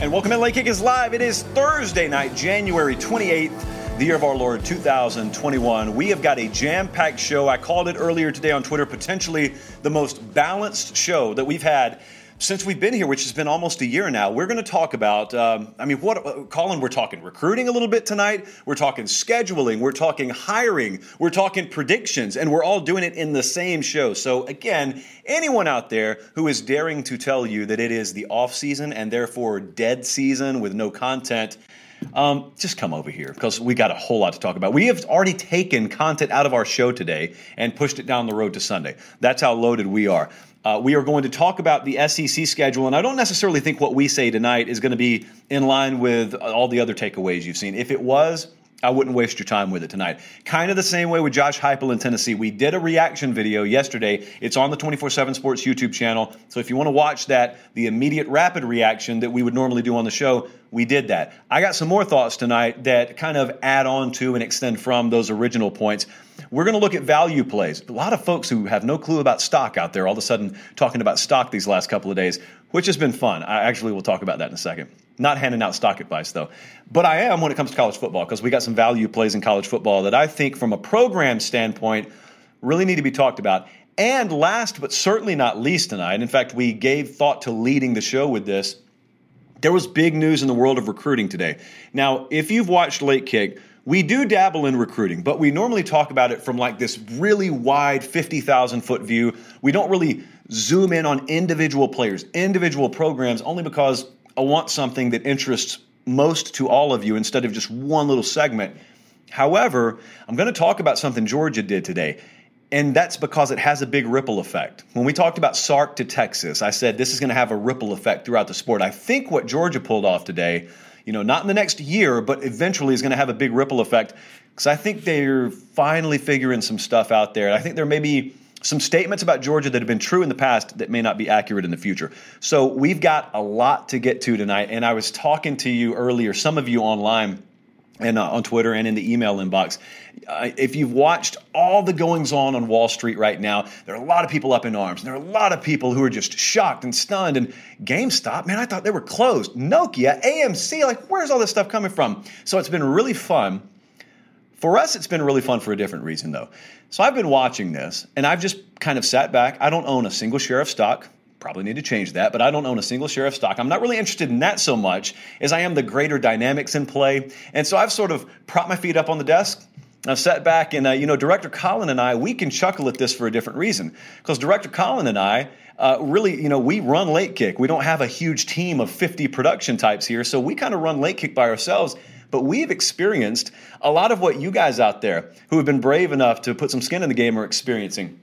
And welcome in Late Kick is live. It is Thursday night, January 28th, the year of our Lord 2021. We have got a jam packed show. I called it earlier today on Twitter, potentially the most balanced show that we've had since we've been here, which has been almost a year now, we're going to talk about. Um, I mean, what, uh, Colin? We're talking recruiting a little bit tonight. We're talking scheduling. We're talking hiring. We're talking predictions, and we're all doing it in the same show. So again, anyone out there who is daring to tell you that it is the off season and therefore dead season with no content. Um, just come over here because we got a whole lot to talk about. We have already taken content out of our show today and pushed it down the road to Sunday. That's how loaded we are. Uh, we are going to talk about the SEC schedule, and I don't necessarily think what we say tonight is going to be in line with all the other takeaways you've seen. If it was, I wouldn't waste your time with it tonight. Kind of the same way with Josh Heupel in Tennessee. We did a reaction video yesterday. It's on the 24/7 Sports YouTube channel. So if you want to watch that, the immediate rapid reaction that we would normally do on the show, we did that. I got some more thoughts tonight that kind of add on to and extend from those original points. We're going to look at value plays. A lot of folks who have no clue about stock out there all of a sudden talking about stock these last couple of days, which has been fun. I actually will talk about that in a second. Not handing out stock advice though. But I am when it comes to college football because we got some value plays in college football that I think from a program standpoint really need to be talked about. And last but certainly not least tonight, in fact, we gave thought to leading the show with this. There was big news in the world of recruiting today. Now, if you've watched Late Kick, we do dabble in recruiting, but we normally talk about it from like this really wide 50,000 foot view. We don't really zoom in on individual players, individual programs, only because I want something that interests most to all of you instead of just one little segment. However, I'm going to talk about something Georgia did today. And that's because it has a big ripple effect. When we talked about Sark to Texas, I said this is going to have a ripple effect throughout the sport. I think what Georgia pulled off today you know, not in the next year, but eventually is going to have a big ripple effect because I think they're finally figuring some stuff out there. I think there may be some statements about Georgia that have been true in the past that may not be accurate in the future. So we've got a lot to get to tonight. And I was talking to you earlier, some of you online and uh, on Twitter and in the email inbox. Uh, if you've watched all the goings on on Wall Street right now, there are a lot of people up in arms. There are a lot of people who are just shocked and stunned. And GameStop, man, I thought they were closed. Nokia, AMC, like, where's all this stuff coming from? So it's been really fun. For us, it's been really fun for a different reason, though. So I've been watching this, and I've just kind of sat back. I don't own a single share of stock probably need to change that, but I don't own a single share of stock. I'm not really interested in that so much as I am the greater dynamics in play. And so I've sort of propped my feet up on the desk. I've sat back and, uh, you know, Director Colin and I, we can chuckle at this for a different reason. Because Director Colin and I, uh, really, you know, we run late kick. We don't have a huge team of 50 production types here. So we kind of run late kick by ourselves. But we've experienced a lot of what you guys out there who have been brave enough to put some skin in the game are experiencing.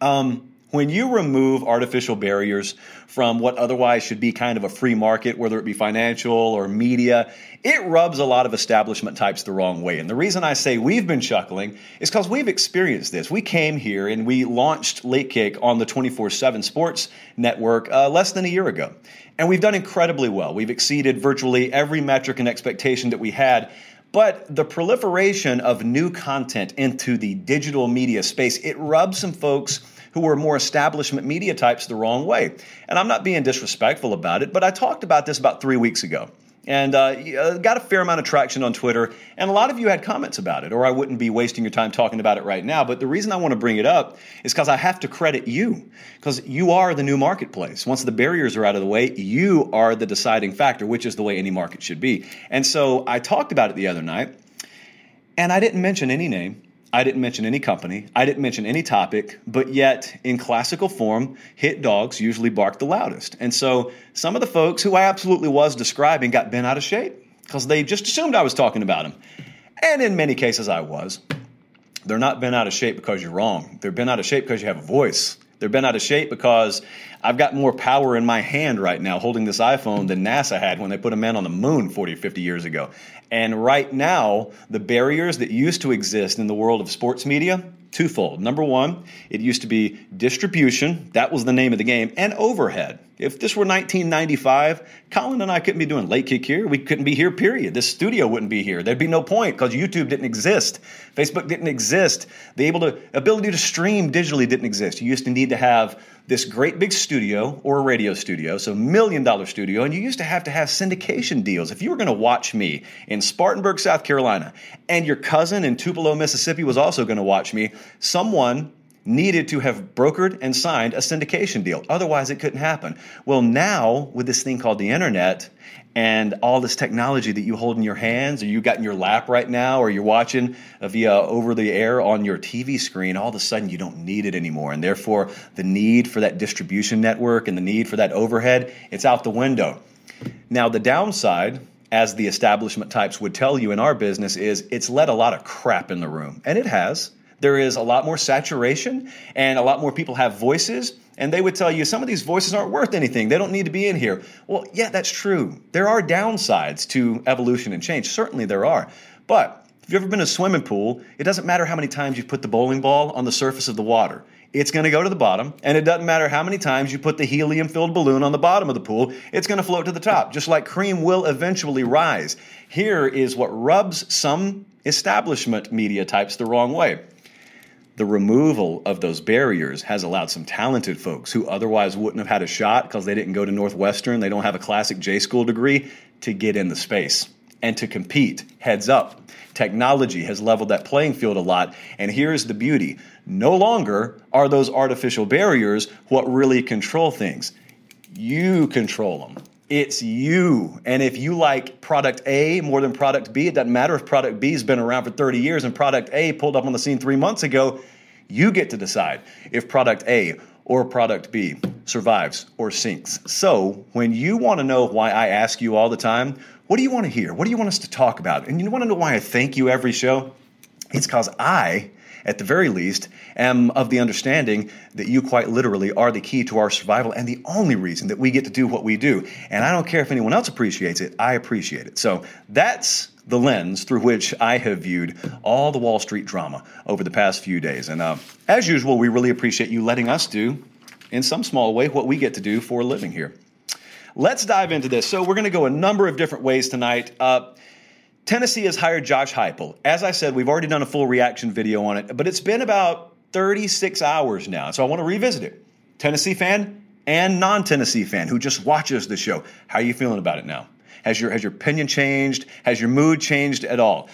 Um, when you remove artificial barriers from what otherwise should be kind of a free market, whether it be financial or media, it rubs a lot of establishment types the wrong way. And the reason I say we've been chuckling is because we've experienced this. We came here and we launched Late Kick on the 24 7 Sports Network uh, less than a year ago. And we've done incredibly well. We've exceeded virtually every metric and expectation that we had. But the proliferation of new content into the digital media space, it rubs some folks who were more establishment media types the wrong way. And I'm not being disrespectful about it, but I talked about this about three weeks ago and uh, uh, got a fair amount of traction on Twitter. And a lot of you had comments about it, or I wouldn't be wasting your time talking about it right now. But the reason I want to bring it up is because I have to credit you, because you are the new marketplace. Once the barriers are out of the way, you are the deciding factor, which is the way any market should be. And so I talked about it the other night, and I didn't mention any name. I didn't mention any company. I didn't mention any topic, but yet in classical form, hit dogs usually bark the loudest. And so some of the folks who I absolutely was describing got bent out of shape because they just assumed I was talking about them. And in many cases, I was. They're not bent out of shape because you're wrong. They're bent out of shape because you have a voice. They're bent out of shape because I've got more power in my hand right now holding this iPhone than NASA had when they put a man on the moon 40 or 50 years ago. And right now, the barriers that used to exist in the world of sports media, twofold. Number one, it used to be distribution, that was the name of the game, and overhead. If this were 1995, Colin and I couldn't be doing late kick here. We couldn't be here, period. This studio wouldn't be here. There'd be no point because YouTube didn't exist. Facebook didn't exist. The able to, ability to stream digitally didn't exist. You used to need to have this great big studio or a radio studio, so million dollar studio, and you used to have to have syndication deals. If you were going to watch me in Spartanburg, South Carolina, and your cousin in Tupelo, Mississippi was also going to watch me, someone needed to have brokered and signed a syndication deal. Otherwise, it couldn't happen. Well, now with this thing called the internet and all this technology that you hold in your hands or you got in your lap right now or you're watching via over the air on your TV screen, all of a sudden you don't need it anymore. And therefore, the need for that distribution network and the need for that overhead, it's out the window. Now, the downside as the establishment types would tell you in our business, is it's let a lot of crap in the room. And it has. There is a lot more saturation, and a lot more people have voices. And they would tell you some of these voices aren't worth anything. They don't need to be in here. Well, yeah, that's true. There are downsides to evolution and change. Certainly there are. But if you've ever been in a swimming pool, it doesn't matter how many times you put the bowling ball on the surface of the water. It's going to go to the bottom, and it doesn't matter how many times you put the helium filled balloon on the bottom of the pool, it's going to float to the top, just like cream will eventually rise. Here is what rubs some establishment media types the wrong way the removal of those barriers has allowed some talented folks who otherwise wouldn't have had a shot because they didn't go to Northwestern, they don't have a classic J school degree, to get in the space and to compete heads up. Technology has leveled that playing field a lot. And here's the beauty no longer are those artificial barriers what really control things. You control them. It's you. And if you like product A more than product B, it doesn't matter if product B has been around for 30 years and product A pulled up on the scene three months ago. You get to decide if product A or product B survives or sinks. So, when you want to know why I ask you all the time, what do you want to hear? What do you want us to talk about? And you want to know why I thank you every show? It's because I at the very least, am of the understanding that you quite literally are the key to our survival and the only reason that we get to do what we do. And I don't care if anyone else appreciates it, I appreciate it. So that's the lens through which I have viewed all the Wall Street drama over the past few days. And uh, as usual, we really appreciate you letting us do, in some small way, what we get to do for a living here. Let's dive into this. So, we're going to go a number of different ways tonight. Uh, Tennessee has hired Josh Heupel. As I said, we've already done a full reaction video on it, but it's been about 36 hours now, so I want to revisit it. Tennessee fan and non-Tennessee fan who just watches the show, how are you feeling about it now? Has your has your opinion changed? Has your mood changed at all?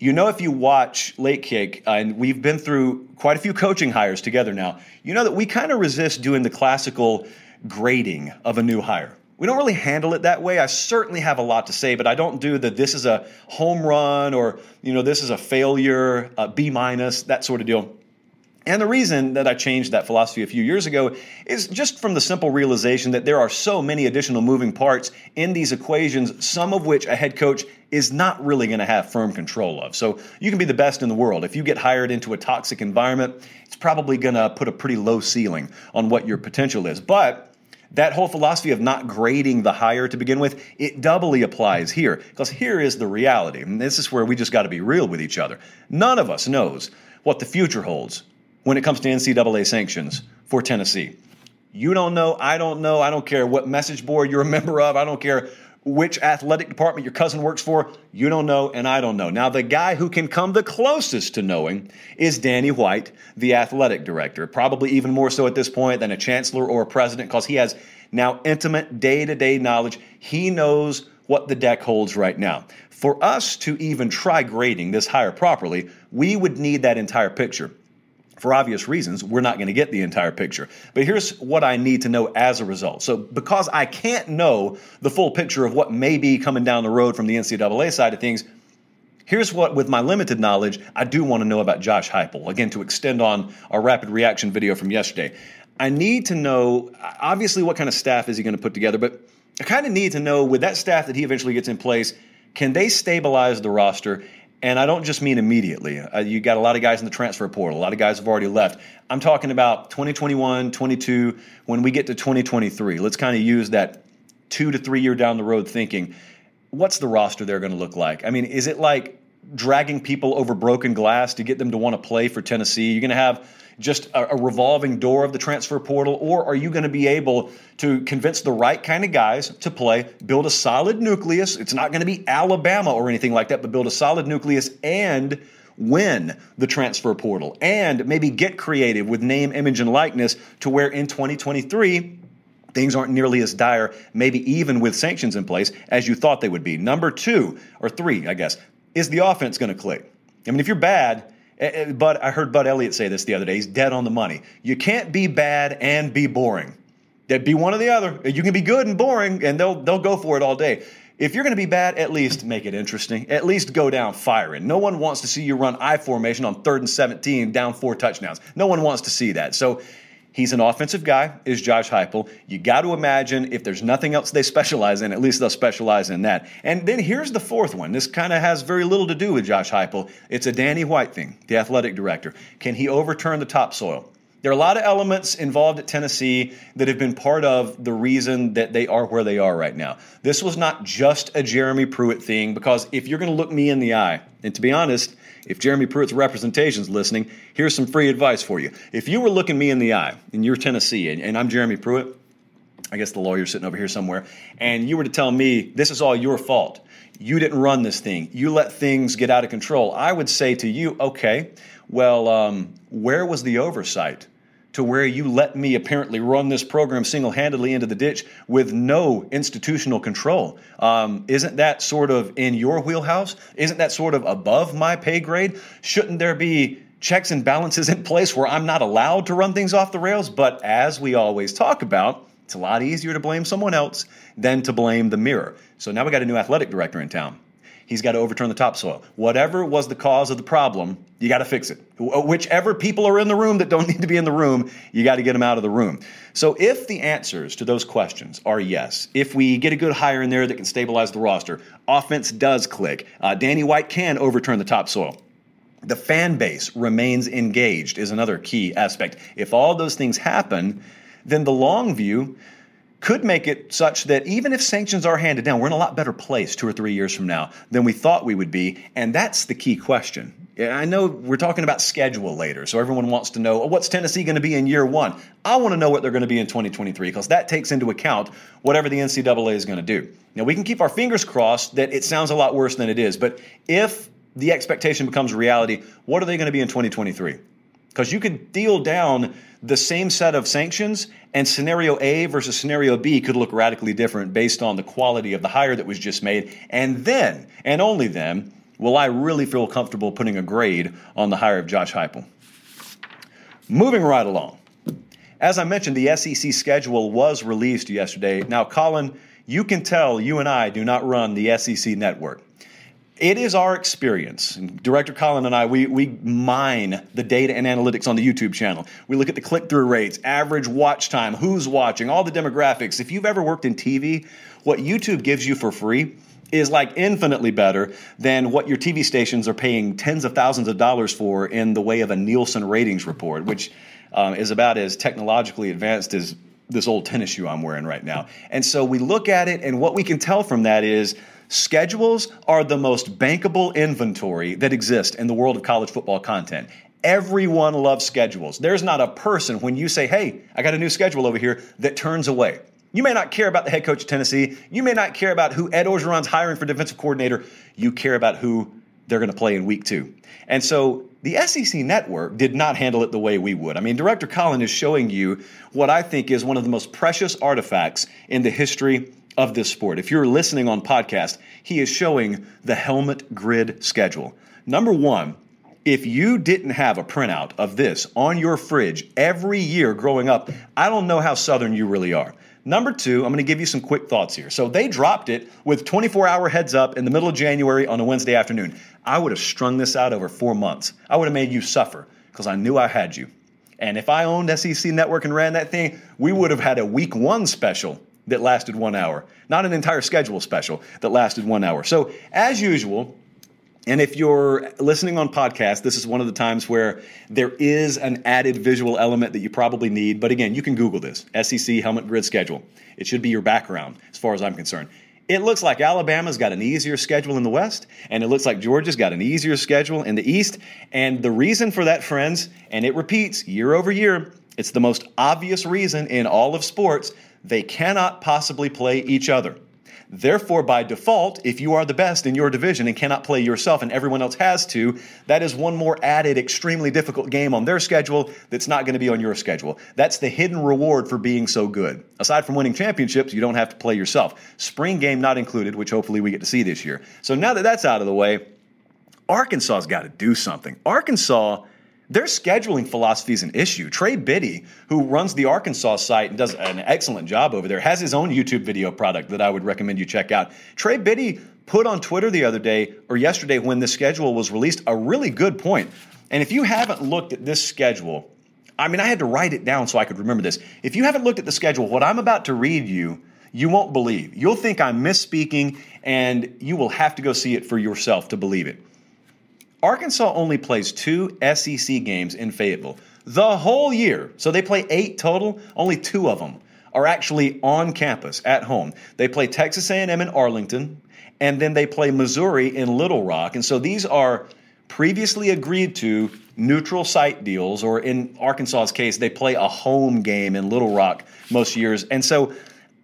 You know, if you watch Late Kick, uh, and we've been through quite a few coaching hires together now, you know that we kind of resist doing the classical grading of a new hire. We don't really handle it that way. I certainly have a lot to say, but I don't do the this is a home run or you know this is a failure, a B minus, that sort of deal. And the reason that I changed that philosophy a few years ago is just from the simple realization that there are so many additional moving parts in these equations, some of which a head coach is not really going to have firm control of. So you can be the best in the world. If you get hired into a toxic environment, it's probably going to put a pretty low ceiling on what your potential is. But that whole philosophy of not grading the hire to begin with, it doubly applies here. Because here is the reality. And this is where we just got to be real with each other. None of us knows what the future holds when it comes to NCAA sanctions for Tennessee. You don't know, I don't know, I don't care what message board you're a member of, I don't care which athletic department your cousin works for, you don't know, and I don't know. Now, the guy who can come the closest to knowing is Danny White, the athletic director, probably even more so at this point than a chancellor or a president, because he has now intimate day to day knowledge. He knows what the deck holds right now. For us to even try grading this hire properly, we would need that entire picture for obvious reasons, we're not going to get the entire picture. But here's what I need to know as a result. So, because I can't know the full picture of what may be coming down the road from the NCAA side of things, Here's what, with my limited knowledge, I do want to know about Josh Heupel. Again, to extend on our rapid reaction video from yesterday. I need to know, obviously, what kind of staff is he going to put together, but I kind of need to know with that staff that he eventually gets in place, can they stabilize the roster? And I don't just mean immediately. Uh, you got a lot of guys in the transfer portal. A lot of guys have already left. I'm talking about 2021, 22, when we get to 2023. Let's kind of use that two to three year down the road thinking. What's the roster they're going to look like? I mean, is it like dragging people over broken glass to get them to want to play for Tennessee? You're going to have just a, a, revolving door of the transfer portal, or are you going to be able to convince the right kind of guys to play, build a solid nucleus? It's not going to be Alabama or anything like that, but build a solid nucleus and win the transfer portal and maybe get creative with name, image, and likeness to where in 2023, things aren't nearly as dire, maybe even with sanctions in place, as you thought they would be. Number two, or three, I guess, is the offense going to click? I mean, if you're bad, Eh, eh, but I heard Bud Elliott say this the other day. He's dead on the money. You can't be bad and be boring. That be one or the other. You can be good and boring, and they'll they'll go for it all day. If you're going to be bad, at least make it interesting. At least go down firing. No one wants to see you run I formation on third and 17 down four touchdowns. No one wants to see that. So He's an offensive guy, is Josh Heupel. You got to imagine if there's nothing else they specialize in, at least they'll specialize in that. And then here's the fourth one. This kind of has very little to do with Josh Heupel. It's a Danny White thing, the athletic director. Can he overturn the topsoil? There are a lot of elements involved at Tennessee that have been part of the reason that they are where they are right now. This was not just a Jeremy Pruitt thing, because if you're going to look me in the eye, and to be honest, if Jeremy Pruitt's representation's listening, here's some free advice for you. If you were looking me in the eye and you're Tennessee and, and I'm Jeremy Pruitt, I guess the lawyer's sitting over here somewhere, and you were to tell me this is all your fault. You didn't run this thing. You let things get out of control. I would say to you, okay, well, um, where was the oversight? To where you let me apparently run this program single handedly into the ditch with no institutional control. Um, isn't that sort of in your wheelhouse? Isn't that sort of above my pay grade? Shouldn't there be checks and balances in place where I'm not allowed to run things off the rails? But as we always talk about, it's a lot easier to blame someone else than to blame the mirror. So now we got a new athletic director in town. He's got to overturn the topsoil. Whatever was the cause of the problem, you got to fix it. Whichever people are in the room that don't need to be in the room, you got to get them out of the room. So if the answers to those questions are yes, if we get a good hire in there that can stabilize the roster, offense does click, uh, Danny White can overturn the topsoil. The fan base remains engaged is another key aspect. If all those things happen, then the long view could make it such that even if sanctions are handed down, we're in a lot better place two or three years from now than we thought we would be. And that's the key question. I know we're talking about schedule later, so everyone wants to know what's Tennessee going to be in year one. I want to know what they're going to be in 2023 because that takes into account whatever the NCAA is going to do. Now, we can keep our fingers crossed that it sounds a lot worse than it is, but if the expectation becomes reality, what are they going to be in 2023? Because you could deal down the same set of sanctions, and scenario A versus scenario B could look radically different based on the quality of the hire that was just made. And then, and only then, will I really feel comfortable putting a grade on the hire of Josh Heupel. Moving right along. As I mentioned, the SEC schedule was released yesterday. Now, Colin, you can tell you and I do not run the SEC network it is our experience. Director Colin and I, we, we mine the data and analytics on the YouTube channel. We look at the click through rates, average watch time, who's watching, all the demographics. If you've ever worked in TV, what YouTube gives you for free is like infinitely better than what your TV stations are paying tens of thousands of dollars for in the way of a Nielsen ratings report, which um, is about as technologically advanced as this old tennis shoe I'm wearing right now. And so we look at it, and what we can tell from that is Schedules are the most bankable inventory that exists in the world of college football content. Everyone loves schedules. There's not a person when you say, hey, I got a new schedule over here, that turns away. You may not care about the head coach of Tennessee. You may not care about who Ed Orgeron's hiring for defensive coordinator. You care about who they're going to play in week two. And so the SEC network did not handle it the way we would. I mean, Director Colin is showing you what I think is one of the most precious artifacts in the history of this sport. If you're listening on podcast, he is showing the helmet grid schedule. Number one, if you didn't have a printout of this on your fridge every year growing up, I don't know how southern you really are. Number two, I'm going to give you some quick thoughts here. So they dropped it with 24 hour heads up in the middle of January on a Wednesday afternoon. I would have strung this out over four months. I would have made you suffer because I knew I had you. And if I owned SEC Network and ran that thing, we would have had a week one special that lasted one hour, not an entire schedule special that lasted one hour. So, as usual, and if you're listening on podcast, this is one of the times where there is an added visual element that you probably need. But again, you can Google this SEC helmet grid schedule. It should be your background as far as I'm concerned. It looks like Alabama's got an easier schedule in the West, and it looks like Georgia's got an easier schedule in the East. And the reason for that, friends, and it repeats year over year, it's the most obvious reason in all of sports they cannot possibly play each other. Therefore, by default, if you are the best in your division and cannot play yourself and everyone else has to, that is one more added, extremely difficult game on their schedule that's not going to be on your schedule. That's the hidden reward for being so good. Aside from winning championships, you don't have to play yourself. Spring game not included, which hopefully we get to see this year. So now that that's out of the way, Arkansas's got to do something. Arkansas their scheduling philosophy is an issue. Trey Biddy, who runs the Arkansas site and does an excellent job over there, has his own YouTube video product that I would recommend you check out. Trey Biddy put on Twitter the other day or yesterday when the schedule was released a really good point. And if you haven't looked at this schedule, I mean, I had to write it down so I could remember this. If you haven't looked at the schedule, what I'm about to read you, you won't believe. You'll think I'm misspeaking, and you will have to go see it for yourself to believe it. Arkansas only plays two SEC games in Fayetteville the whole year. So they play eight total, only two of them are actually on campus at home. They play Texas A&M in Arlington, and then they play Missouri in Little Rock. And so these are previously agreed to neutral site deals, or in Arkansas's case, they play a home game in Little Rock most years. And so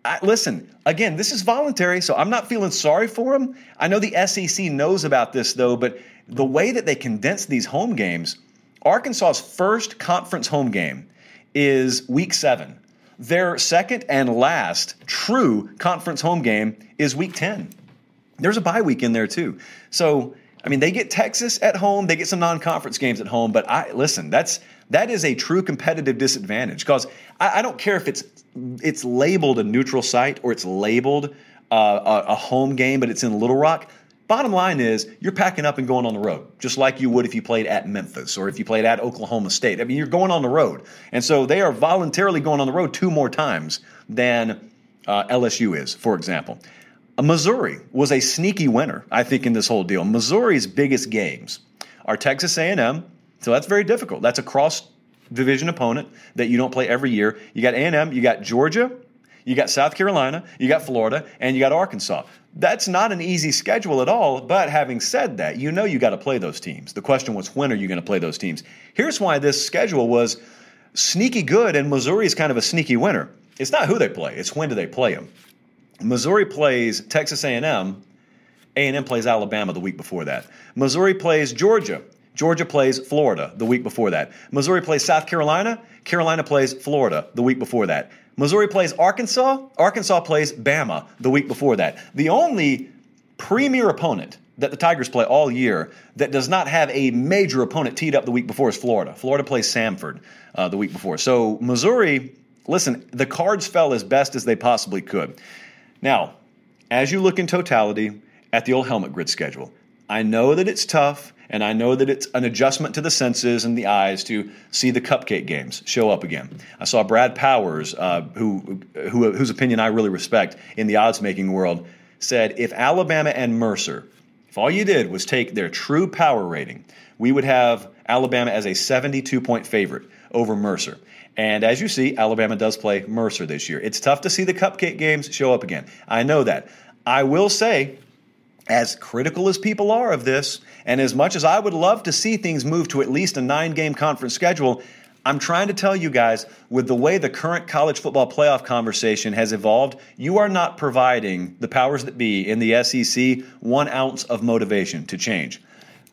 I, listen, again, this is voluntary, so I'm not feeling sorry for them. I know the SEC knows about this, though, but the way that they condense these home games, Arkansas's first conference home game is week seven. Their second and last true conference home game is week 10. There's a bye week in there, too. So, I mean, they get Texas at home, they get some non conference games at home, but I listen, that's that is a true competitive disadvantage because I, I, don't care if it's it's labeled a neutral site or it's labeled uh, a, a home game, but it's in Little Rock. Bottom line is, you're packing up and going on the road, just like you would if you played at Memphis or if you played at Oklahoma State. I mean, you're going on the road. And so they are voluntarily going on the road two more times than uh, LSU is, for example. Uh, Missouri was a sneaky winner, I think, in this whole deal. Missouri's biggest games are Texas A&M, so that's very difficult. That's a cross division opponent that you don't play every year. You got A&M, you got Georgia, you got South Carolina, you got Florida, and you got Arkansas. That's not an easy schedule at all, but having said that, you know you got to play those teams. The question was, when are you going to play those teams? Here's why this schedule was sneaky good, and Missouri is kind of a sneaky winner. It's not who they play; it's when do they play them. Missouri plays Texas A&M. A&M plays Alabama the week before that. Missouri plays Georgia. Georgia plays Florida the week before that. Missouri plays South Carolina. Carolina plays Florida the week before that. Missouri plays Arkansas. Arkansas plays Bama the week before that. The only premier opponent that the Tigers play all year that does not have a major opponent teed up the week before is Florida. Florida plays Samford uh, the week before. So Missouri, listen, the cards fell as best as they possibly could. Now, as you look in totality at the old helmet grid schedule, I know that it's tough. And I know that it's an adjustment to the senses and the eyes to see the cupcake games show up again. I saw Brad Powers, uh, who, who, whose opinion I really respect in the odds making world, said if Alabama and Mercer, if all you did was take their true power rating, we would have Alabama as a 72 point favorite over Mercer. And as you see, Alabama does play Mercer this year. It's tough to see the cupcake games show up again. I know that. I will say, as critical as people are of this, and as much as I would love to see things move to at least a nine game conference schedule, I'm trying to tell you guys, with the way the current college football playoff conversation has evolved, you are not providing the powers that be in the SEC one ounce of motivation to change.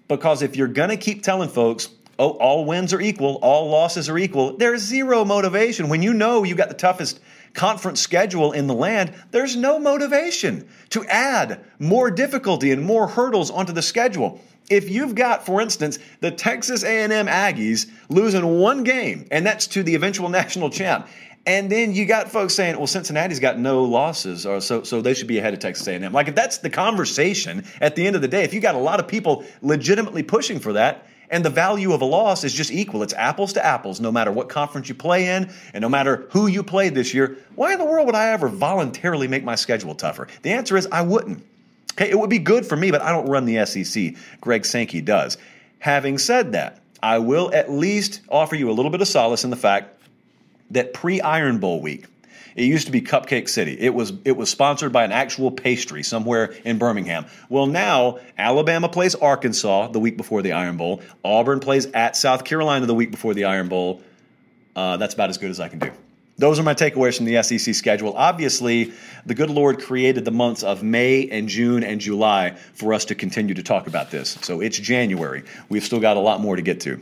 Because if you're going to keep telling folks, oh, all wins are equal, all losses are equal, there's zero motivation. When you know you got the toughest conference schedule in the land, there's no motivation to add more difficulty and more hurdles onto the schedule. If you've got, for instance, the Texas A&M Aggies losing one game, and that's to the eventual national champ, And then you got folks saying, "Well, Cincinnati's got no losses, or so so they should be ahead of Texas A&M." Like if that's the conversation at the end of the day, if you got a lot of people legitimately pushing for that, and the value of a loss is just equal, it's apples to apples, no matter what conference you play in, and no matter who you played this year. Why in the world would I ever voluntarily make my schedule tougher? The answer is I wouldn't. Okay, it would be good for me, but I don't run the SEC. Greg Sankey does. Having said that, I will at least offer you a little bit of solace in the fact that pre Iron Bowl week, it used to be Cupcake City. It was it was sponsored by an actual pastry somewhere in Birmingham. Well, now Alabama plays Arkansas the week before the Iron Bowl. Auburn plays at South Carolina the week before the Iron Bowl. Uh, that's about as good as I can do. Those are my takeaways from the SEC schedule. Obviously, the good Lord created the months of May and June and July for us to continue to talk about this. So it's January. We've still got a lot more to get to.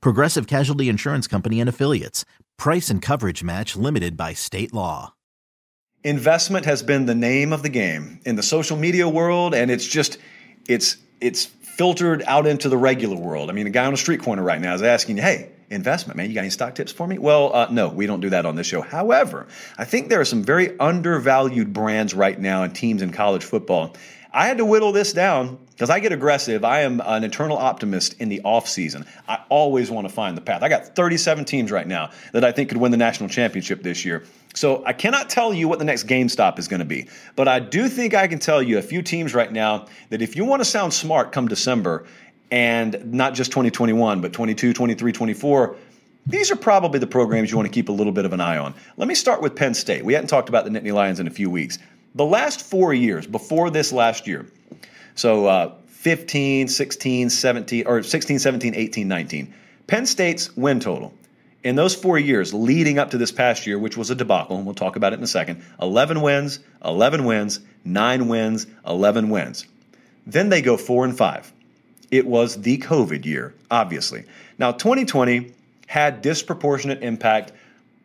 Progressive Casualty Insurance Company and Affiliates. Price and coverage match limited by state law. Investment has been the name of the game in the social media world, and it's just, it's, it's filtered out into the regular world. I mean, a guy on the street corner right now is asking, you, hey, investment, man. You got any stock tips for me? Well, uh, no, we don't do that on this show. However, I think there are some very undervalued brands right now and teams in college football. I had to whittle this down because I get aggressive. I am an eternal optimist in the offseason. I always want to find the path. I got 37 teams right now that I think could win the national championship this year. So I cannot tell you what the next GameStop is going to be, but I do think I can tell you a few teams right now that if you want to sound smart come December, and not just 2021, but 22, 23, 24, these are probably the programs you want to keep a little bit of an eye on. Let me start with Penn State. We hadn't talked about the Nittany Lions in a few weeks. The last four years before this last year, so uh, 15, 16, 17, or 16, 17, 18, 19, Penn State's win total in those four years leading up to this past year, which was a debacle, and we'll talk about it in a second 11 wins, 11 wins, 9 wins, 11 wins. Then they go 4 and 5. It was the COVID year, obviously. Now, 2020 had disproportionate impact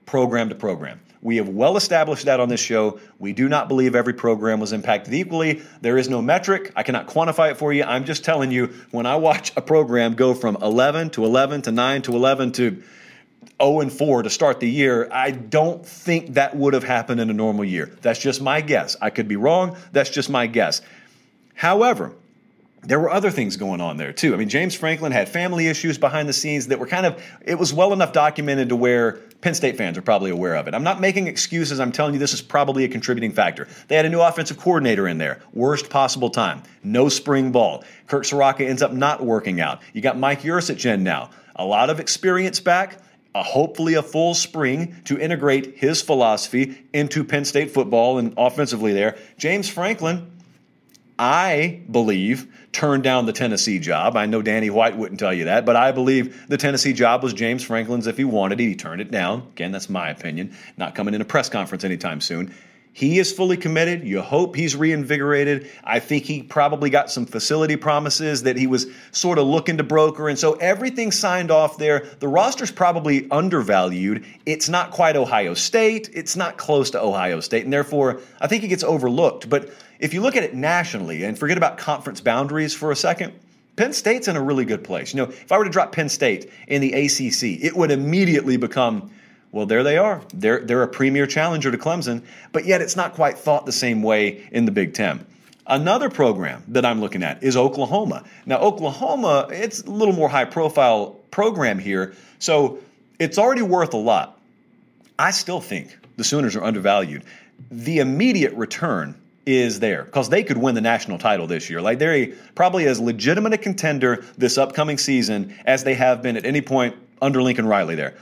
program to program. We have well established that on this show. We do not believe every program was impacted equally. There is no metric. I cannot quantify it for you. I'm just telling you, when I watch a program go from 11 to 11 to 9 to 11 to 0 and 4 to start the year, I don't think that would have happened in a normal year. That's just my guess. I could be wrong. That's just my guess. However, there were other things going on there too. I mean, James Franklin had family issues behind the scenes that were kind of, it was well enough documented to where Penn State fans are probably aware of it. I'm not making excuses. I'm telling you this is probably a contributing factor. They had a new offensive coordinator in there. Worst possible time. No spring ball. Kirk Ciarrocca ends up not working out. You got Mike Yurcich in now. A lot of experience back. A, hopefully a full spring to integrate his philosophy into Penn State football and offensively there. James Franklin, I believe, turned down the Tennessee job. I know Danny White wouldn't tell you that, but I believe the Tennessee job was James Franklin's if he wanted it. He turned it down. Again, that's my opinion. Not coming in a press conference anytime soon. He is fully committed. You hope he's reinvigorated. I think he probably got some facility promises that he was sort of looking to broker. And so everything signed off there. The roster's probably undervalued. It's not quite Ohio State. It's not close to Ohio State. And therefore, I think he gets overlooked. But if you look at it nationally and forget about conference boundaries for a second, Penn State's in a really good place. You know, if I were to drop Penn State in the ACC, it would immediately become well, there they are. They're, they're a premier challenger to Clemson, but yet it's not quite thought the same way in the Big Ten. Another program that I'm looking at is Oklahoma. Now, Oklahoma, it's a little more high profile program here, so it's already worth a lot. I still think the Sooners are undervalued. The immediate return is there because they could win the national title this year. Like they're a, probably as legitimate a contender this upcoming season as they have been at any point under Lincoln Riley there.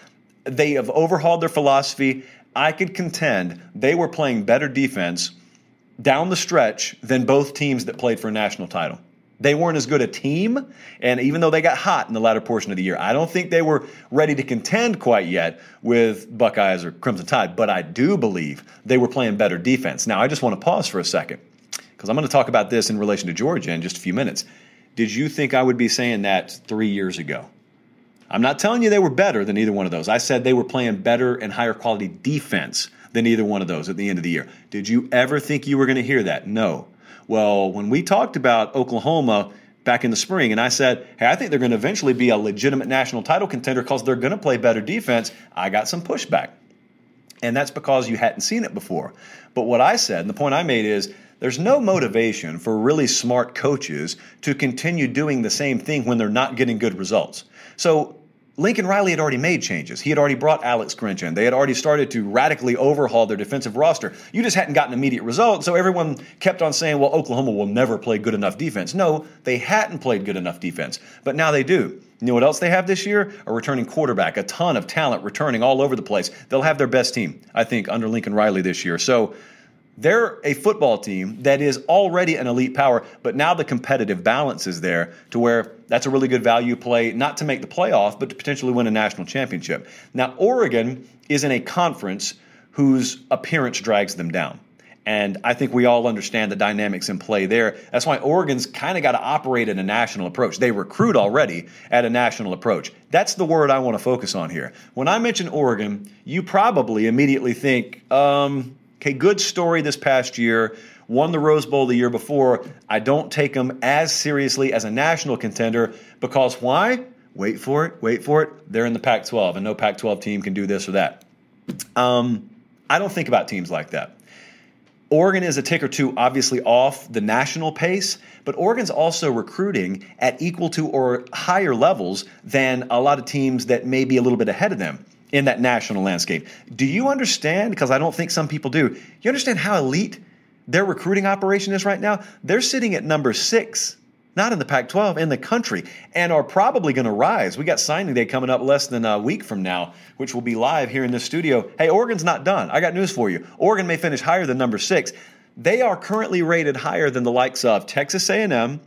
They have overhauled their philosophy. I could contend they were playing better defense down the stretch than both teams that played for a national title. They weren't as good a team, and even though they got hot in the latter portion of the year, I don't think they were ready to contend quite yet with Buckeyes or Crimson Tide, but I do believe they were playing better defense. Now, I just want to pause for a second because I'm going to talk about this in relation to Georgia in just a few minutes. Did you think I would be saying that three years ago? I'm not telling you they were better than either one of those. I said they were playing better and higher quality defense than either one of those at the end of the year. Did you ever think you were going to hear that? No. Well, when we talked about Oklahoma back in the spring, and I said, hey, I think they're going to eventually be a legitimate national title contender because they're going to play better defense, I got some pushback. And that's because you hadn't seen it before. But what I said, and the point I made is, there's no motivation for really smart coaches to continue doing the same thing when they're not getting good results. So Lincoln Riley had already made changes. He had already brought Alex Grinch in. They had already started to radically overhaul their defensive roster. You just hadn't gotten immediate results, so everyone kept on saying, well, Oklahoma will never play good enough defense. No, they hadn't played good enough defense, but now they do. You know what else they have this year? A returning quarterback, a ton of talent returning all over the place. They'll have their best team, I think, under Lincoln Riley this year. So they're a football team that is already an elite power, but now the competitive balance is there to where that's a really good value play, not to make the playoff, but to potentially win a national championship. Now, Oregon is in a conference whose appearance drags them down. And I think we all understand the dynamics in play there. That's why Oregon's kind of got to operate in a national approach. They recruit already at a national approach. That's the word I want to focus on here. When I mention Oregon, you probably immediately think, um, Okay, good story this past year. Won the Rose Bowl the year before. I don't take them as seriously as a national contender because why? Wait for it, wait for it. They're in the Pac 12, and no Pac 12 team can do this or that. Um, I don't think about teams like that. Oregon is a tick or two, obviously, off the national pace, but Oregon's also recruiting at equal to or higher levels than a lot of teams that may be a little bit ahead of them in that national landscape. Do you understand? Because I don't think some people do. You understand how elite their recruiting operation is right now? They're sitting at number six, not in the Pac 12, in the country, and are probably going to rise. We got signing day coming up less than a week from now, which will be live here in the studio. Hey, Oregon's not done. I got news for you. Oregon may finish higher than number six. They are currently rated higher than the likes of Texas A&M,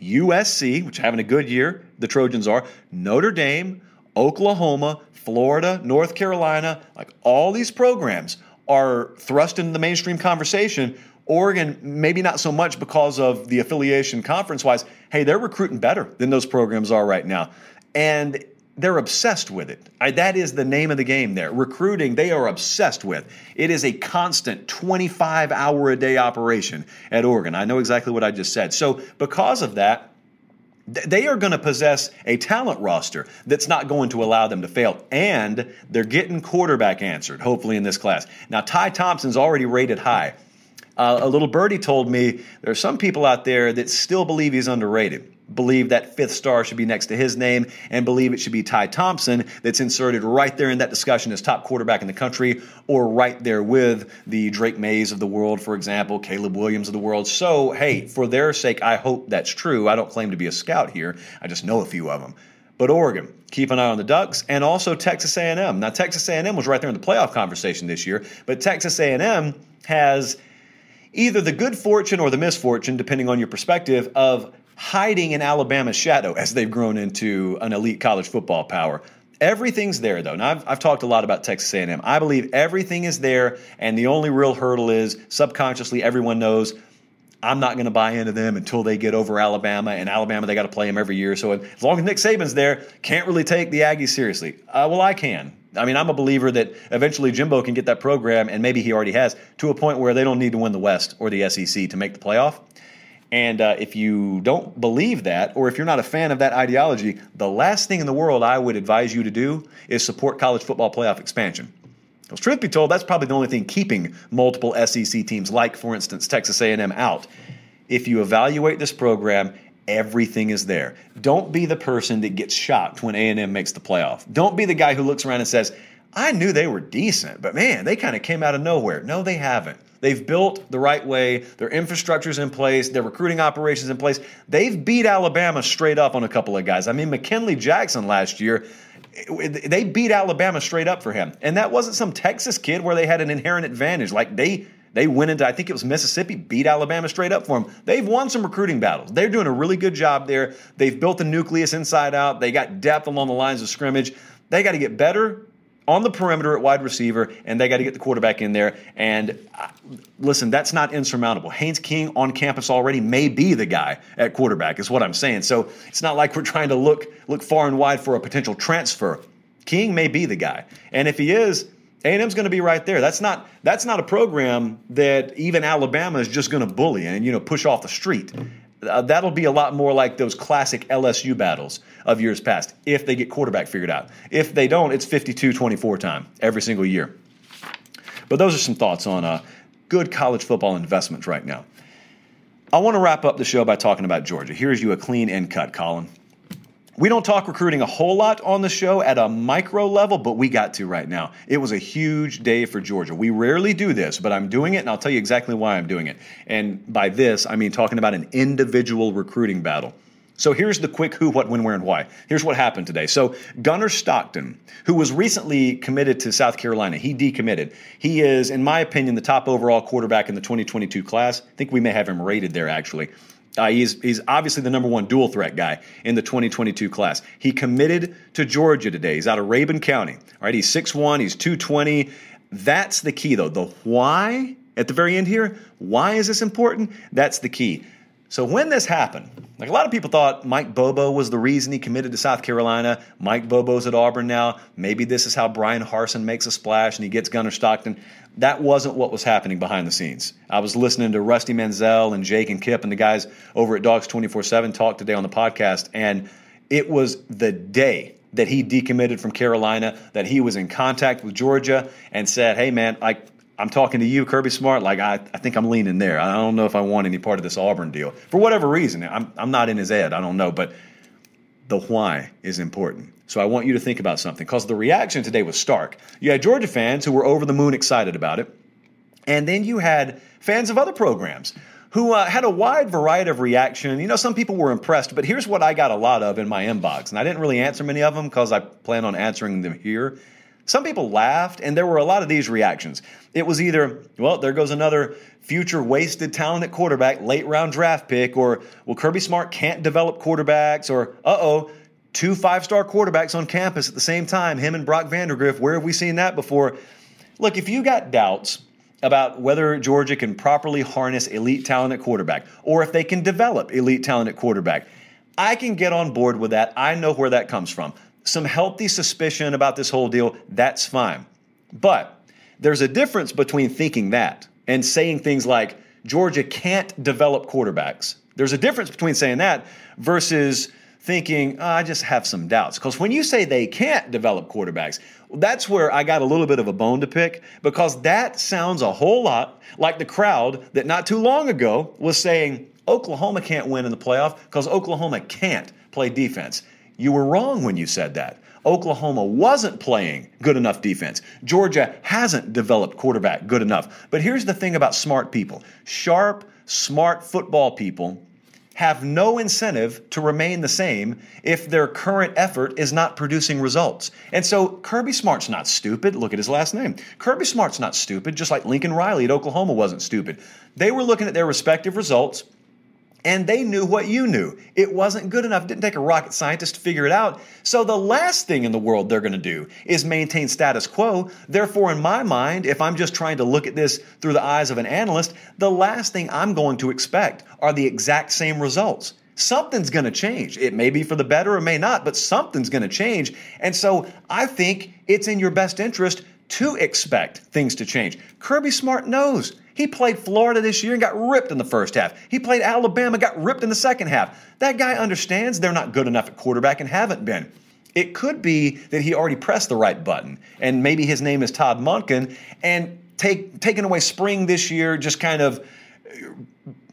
USC, which having a good year, the Trojans are, Notre Dame, Oklahoma, Florida, North Carolina, like all these programs are thrust into the mainstream conversation. Oregon, maybe not so much because of the affiliation conference wise. Hey, they're recruiting better than those programs are right now. And they're obsessed with it. I, that is the name of the game there. Recruiting, they are obsessed with. It is a constant 25 hour a day operation at Oregon. I know exactly what I just said. So, because of that, they are going to possess a talent roster that's not going to allow them to fail. And they're getting quarterback answered, hopefully, in this class. Now, Ty Thompson's already rated high. Uh, a little birdie told me there are some people out there that still believe he's underrated believe that fifth star should be next to his name and believe it should be Ty Thompson that's inserted right there in that discussion as top quarterback in the country or right there with the Drake Mays of the world, for example, Caleb Williams of the world. So, hey, for their sake, I hope that's true. I don't claim to be a scout here. I just know a few of them. But Oregon, keep an eye on the Ducks and also Texas A&M. Now Texas A&M was right there in the playoff conversation this year, but Texas A&M has either the good fortune or the misfortune depending on your perspective of hiding in Alabama's shadow as they've grown into an elite college football power. Everything's there, though. Now, I've, I've talked a lot about Texas A&M. I believe everything is there, and the only real hurdle is subconsciously everyone knows I'm not going to buy into them until they get over Alabama, and Alabama they got to play them every year. So as long as Nick Saban's there, can't really take the Aggies seriously. Uh, well, I can. I mean, I'm a believer that eventually Jimbo can get that program, and maybe he already has, to a point where they don't need to win the West or the SEC to make the playoff. And uh, if you don't believe that, or if you're not a fan of that ideology, the last thing in the world I would advise you to do is support college football playoff expansion. Because truth be told, that's probably the only thing keeping multiple SEC teams, like for instance Texas A&M, out. If you evaluate this program, everything is there. Don't be the person that gets shocked when A&M makes the playoff. Don't be the guy who looks around and says, I knew they were decent, but man, they kind of came out of nowhere. No, they haven't. They've built the right way. Their infrastructure's in place. Their recruiting operations in place. They've beat Alabama straight up on a couple of guys. I mean, McKinley Jackson last year, they beat Alabama straight up for him. And that wasn't some Texas kid where they had an inherent advantage. Like they they went into, I think it was Mississippi, beat Alabama straight up for them. They've won some recruiting battles. They're doing a really good job there. They've built the nucleus inside out. They got depth along the lines of scrimmage. They got to get better on the perimeter at wide receiver, and they got to get the quarterback in there. And uh, listen, that's not insurmountable. Haynes King on campus already may be the guy at quarterback, is what I'm saying. So it's not like we're trying to look look far and wide for a potential transfer. King may be the guy, and if he is, A&M's going to be right there. That's not that's not a program that even Alabama is just going to bully and you know push off the street. Uh, that'll be a lot more like those classic LSU battles of years past if they get quarterback figured out. If they don't, it's 52 24 time every single year. But those are some thoughts on uh, good college football investments right now. I want to wrap up the show by talking about Georgia. Here's you a clean end cut, Colin. We don't talk recruiting a whole lot on the show at a micro level, but we got to right now. It was a huge day for Georgia. We rarely do this, but I'm doing it, and I'll tell you exactly why I'm doing it. And by this, I mean talking about an individual recruiting battle. So here's the quick who, what, when, where, and why. Here's what happened today. So Gunner Stockton, who was recently committed to South Carolina, he decommitted. He is, in my opinion, the top overall quarterback in the 2022 class. I think we may have him rated there actually. Uh, he's, he's obviously the number one dual threat guy in the 2022 class. He committed to Georgia today. He's out of Rabun County. All right, he's 6'1, he's 220. That's the key, though. The why at the very end here, why is this important? That's the key. So when this happened, like a lot of people thought Mike Bobo was the reason he committed to South Carolina. Mike Bobo's at Auburn now. Maybe this is how Bryan Harsin makes a splash and he gets Gunner Stockton. That wasn't what was happening behind the scenes. I was listening to Rusty Mansell and Jake and Kip and the guys over at Dawgs 24/7 talk today on the podcast and it was the day that he decommitted from Carolina, that he was in contact with Georgia and said, "Hey man, I I'm talking to you, Kirby Smart. Like I, I think I'm leaning there. I don't know if I want any part of this Auburn deal for whatever reason. I'm, I'm not in his head. I don't know, but the why is important. So I want you to think about something because the reaction today was stark. You had Georgia fans who were over the moon excited about it, and then you had fans of other programs who uh, had a wide variety of reaction. You know, some people were impressed, but here's what I got a lot of in my inbox, and I didn't really answer many of them because I plan on answering them here. Some people laughed, and there were a lot of these reactions. It was either, well, there goes another future wasted talent at quarterback, late round draft pick, or, well, Kirby Smart can't develop quarterbacks, or, uh oh, two five star quarterbacks on campus at the same time, him and Brock Vandagriff. Where have we seen that before? Look, if you got doubts about whether Georgia can properly harness elite talent at quarterback, or if they can develop elite talent at quarterback, I can get on board with that. I know where that comes from some healthy suspicion about this whole deal, that's fine. But there's a difference between thinking that and saying things like Georgia can't develop quarterbacks. There's a difference between saying that versus thinking, oh, I just have some doubts. Because when you say they can't develop quarterbacks, that's where I got a little bit of a bone to pick because that sounds a whole lot like the crowd that not too long ago was saying Oklahoma can't win in the playoff because Oklahoma can't play defense. You were wrong when you said that. Oklahoma wasn't playing good enough defense. Georgia hasn't developed quarterback good enough. But here's the thing about smart people sharp, smart football people have no incentive to remain the same if their current effort is not producing results. And so Kirby Smart's not stupid. Look at his last name. Kirby Smart's not stupid, just like Lincoln Riley at Oklahoma wasn't stupid. They were looking at their respective results and they knew what you knew. It wasn't good enough. It didn't take a rocket scientist to figure it out. So the last thing in the world they're going to do is maintain status quo. Therefore, in my mind, if I'm just trying to look at this through the eyes of an analyst, the last thing I'm going to expect are the exact same results. Something's going to change. It may be for the better, or may not, but something's going to change. And so I think it's in your best interest to expect things to change. Kirby Smart knows he played Florida this year and got ripped in the first half. He played Alabama, got ripped in the second half. That guy understands they're not good enough at quarterback and haven't been. It could be that he already pressed the right button, and maybe his name is Todd Monken, and take taking away spring this year just kind of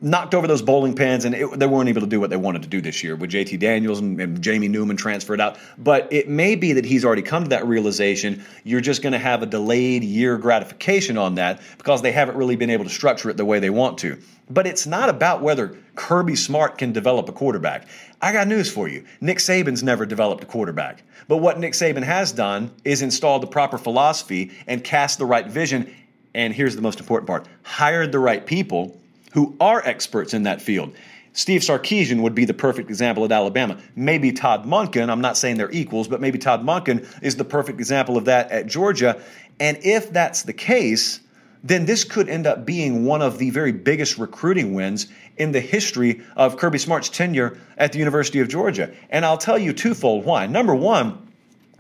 knocked over those bowling pins, and it, they weren't able to do what they wanted to do this year with JT Daniels and, and, Jamie Newman transferred out. But it may be that he's already come to that realization. You're just going to have a delayed year gratification on that because they haven't really been able to structure it the way they want to. But it's not about whether Kirby Smart can develop a quarterback. I got news for you. Nick Saban's never developed a quarterback. But what Nick Saban has done is installed the proper philosophy and cast the right vision. And here's the most important part hired the right people who are experts in that field. Steve Sarkisian would be the perfect example at Alabama. Maybe Todd Monken, I'm not saying they're equals, but maybe Todd Monken is the perfect example of that at Georgia. And if that's the case, then this could end up being one of the very biggest recruiting wins in the history of Kirby Smart's tenure at the University of Georgia. And I'll tell you twofold why. Number one,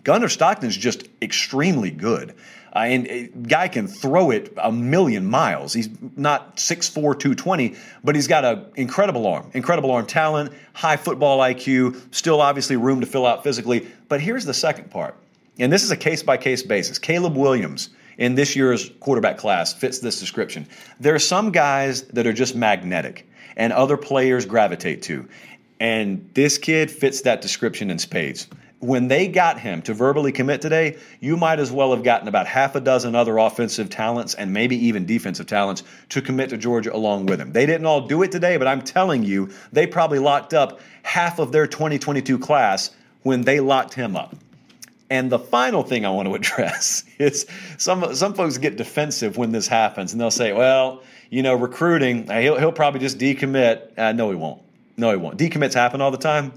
Gunner Stockton is just extremely good. Uh, and a guy can throw it a million miles. He's not 6'4", 220, but he's got an incredible arm, incredible arm talent, high football IQ, still obviously room to fill out physically. But here's the second part, and this is a case by case basis. Caleb Williams in this year's quarterback class fits this description. There are some guys that are just magnetic and other players gravitate to. And this kid fits that description in spades when they got him to verbally commit today, you might as well have gotten about half a dozen other offensive talents and maybe even defensive talents to commit to Georgia along with him. They didn't all do it today, but I'm telling you, they probably locked up half of their 2022 class when they locked him up. And the final thing I want to address is some some folks get defensive when this happens, and they'll say, "Well, you know, recruiting, he'll he'll probably just decommit." Uh, no, he won't. No, he won't. Decommits happen all the time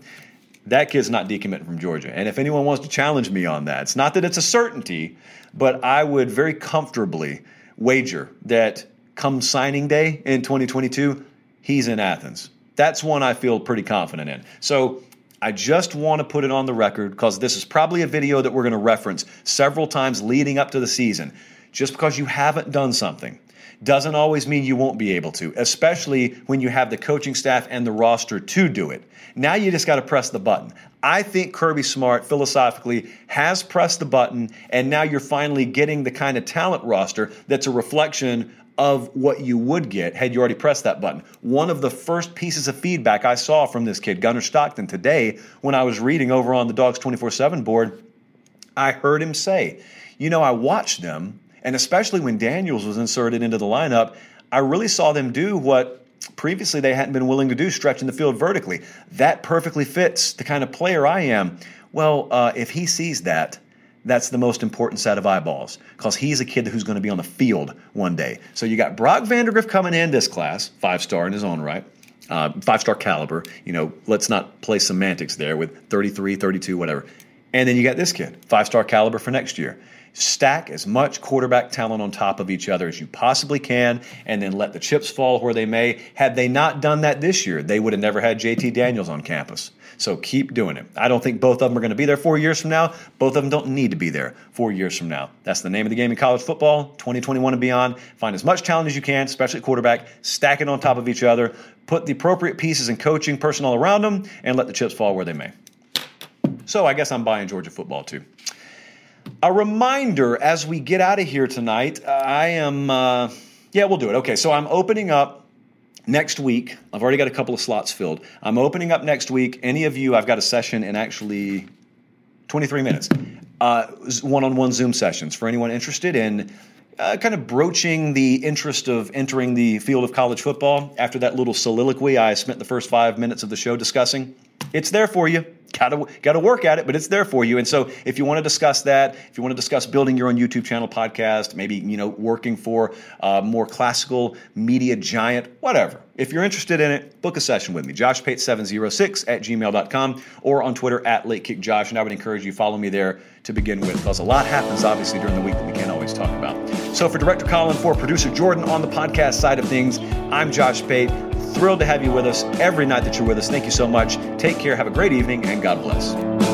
that kid's not decommitting from Georgia. And if anyone wants to challenge me on that, it's not that it's a certainty, but I would very comfortably wager that come signing day in 2022, he's in Athens. That's one I feel pretty confident in. So I just want to put it on the record because this is probably a video that we're going to reference several times leading up to the season. Just because you haven't done something doesn't always mean you won't be able to, especially when you have the coaching staff and the roster to do it. Now you just got to press the button. I think Kirby Smart philosophically has pressed the button, and now you're finally getting the kind of talent roster that's a reflection of what you would get had you already pressed that button. One of the first pieces of feedback I saw from this kid, Gunner Stockton, today when I was reading over on the Dawgs 24 7 board, I heard him say, You know, I watched them and especially when Daniels was inserted into the lineup, I really saw them do what previously they hadn't been willing to do, stretching the field vertically. That perfectly fits the kind of player I am. Well, uh, if he sees that, that's the most important set of eyeballs because he's a kid who's going to be on the field one day. So you got Brock Vandagriff coming in this class, five star in his own right, uh, five star caliber. You know, let's not play semantics there with 33, 32, whatever. And then you got this kid, five star caliber for next year stack as much quarterback talent on top of each other as you possibly can, and then let the chips fall where they may. Had they not done that this year, they would have never had JT Daniels on campus. So keep doing it. I don't think both of them are going to be there four years from now. Both of them don't need to be there four years from now. That's the name of the game in college football, 2021 and beyond. Find as much talent as you can, especially quarterback, stack it on top of each other, put the appropriate pieces and coaching personnel around them, and let the chips fall where they may. So I guess I'm buying Georgia football too. A reminder as we get out of here tonight, uh, I am, uh, yeah, we'll do it. Okay, so I'm opening up next week. I've already got a couple of slots filled. I'm opening up next week. Any of you, I've got a session in actually 23 minutes. One on one Zoom sessions for anyone interested in uh, kind of broaching the interest of entering the field of college football after that little soliloquy I spent the first five minutes of the show discussing. It's there for you gotta gotta work at it, but it's there for you. And so, if you want to discuss that, if you want to discuss building your own YouTube channel, podcast, maybe you know working for a more classical media giant, whatever. If you're interested in it, book a session with me, joshpate706 at gmail.com or on Twitter at LateKickJosh. And I would encourage you follow me there to begin with, because a lot happens obviously during the week that we can't always talk about. So for Director Colin, for producer Jordan on the podcast side of things, I'm Josh Pate. Thrilled to have you with us every night that you're with us. Thank you so much. Take care. Have a great evening, and God bless.